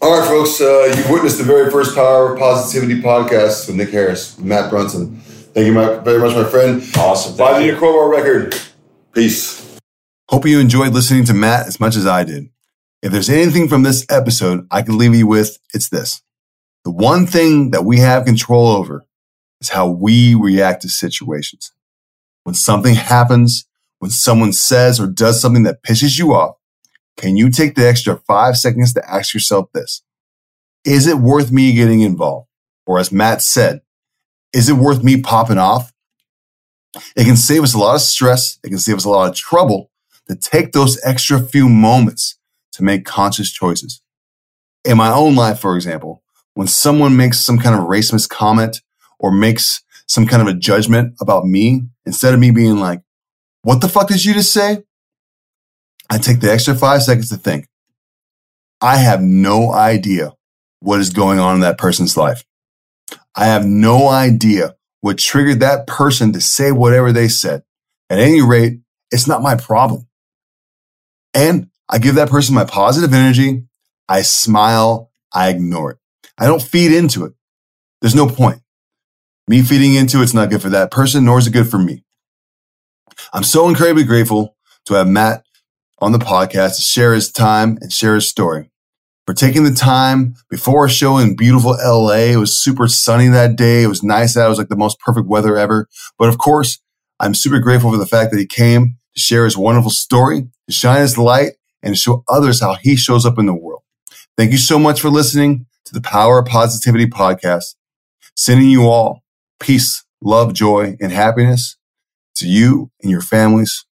All right, folks, uh, you've witnessed the very first Power Positivity podcast with Nick Harris, Matt Brunson. Thank you my, very much, my friend. Awesome. Buy the you. record. Peace. Hope you enjoyed listening to Matt as much as I did. If there's anything from this episode I can leave you with, it's this. The one thing that we have control over is how we react to situations. When something happens, when someone says or does something that pisses you off, can you take the extra five seconds to ask yourself this? Is it worth me getting involved? Or as Matt said, is it worth me popping off? It can save us a lot of stress. It can save us a lot of trouble to take those extra few moments to make conscious choices. In my own life, for example, when someone makes some kind of racist comment or makes some kind of a judgment about me, instead of me being like, what the fuck did you just say? I take the extra five seconds to think. I have no idea what is going on in that person's life. I have no idea what triggered that person to say whatever they said. At any rate, it's not my problem. And I give that person my positive energy. I smile. I ignore it. I don't feed into it. There's no point. Me feeding into it's not good for that person, nor is it good for me. I'm so incredibly grateful to have Matt on the podcast to share his time and share his story. For taking the time before a show in beautiful LA. It was super sunny that day. It was nice out. It was like the most perfect weather ever. But of course, I'm super grateful for the fact that he came to share his wonderful story, to shine his light, and show others how he shows up in the world. Thank you so much for listening to the Power of Positivity podcast. Sending you all peace, love, joy, and happiness to you and your families.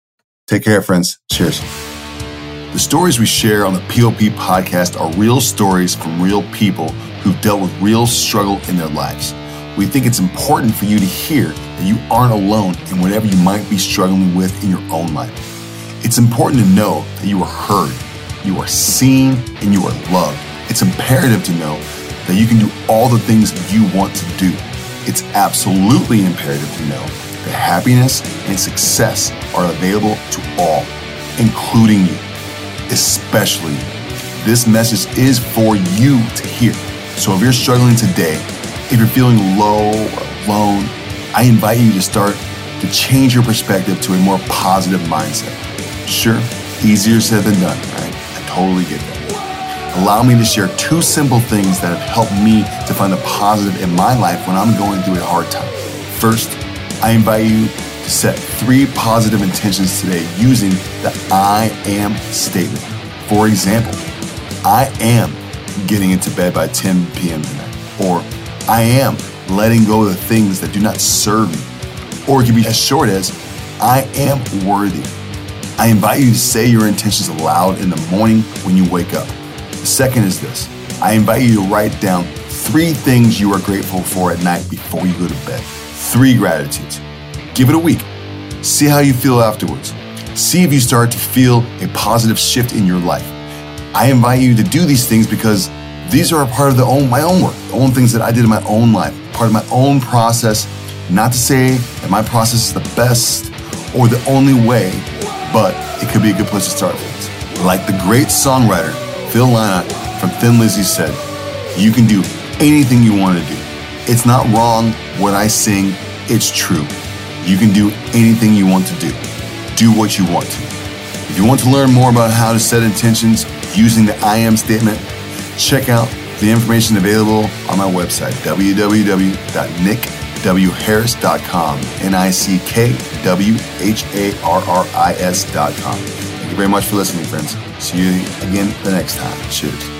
Take care, friends. Cheers. The stories we share on the POP podcast are real stories from real people who've dealt with real struggle in their lives. We think it's important for you to hear that you aren't alone in whatever you might be struggling with in your own life. It's important to know that you are heard, you are seen, and you are loved. It's imperative to know that you can do all the things you want to do. It's absolutely imperative to know that happiness and success are available to all, including you, especially you. This message is for you to hear. So if you're struggling today, if you're feeling low or alone, I invite you to start to change your perspective to a more positive mindset. Sure, easier said than done, right? I totally get that. Allow me to share two simple things that have helped me to find the positive in my life when I'm going through a hard time. First, I invite you to set three positive intentions today using the I am statement. For example, I am getting into bed by 10 p.m. tonight, or I am letting go of the things that do not serve me. Or it can be as short as, I am worthy. I invite you to say your intentions aloud in the morning when you wake up. The second is this I invite you to write down three things you are grateful for at night before you go to bed. Three gratitudes. Give it a week. See how you feel afterwards. See if you start to feel a positive shift in your life. I invite you to do these things because these are a part of the own, my own work, the own things that I did in my own life, part of my own process. Not to say that my process is the best or the only way, but it could be a good place to start things. Like the great songwriter Phil Lynott from Thin Lizzy said, you can do anything you want to do. It's not wrong what I sing, it's true. You can do anything you want to do. Do what you want to. If you want to learn more about how to set intentions using the I am statement, check out the information available on my website, www.nickwharris.com, N-I-C-K-W-H-A-R-R-I-S.com. Thank you very much for listening, friends. See you again the next time. Cheers.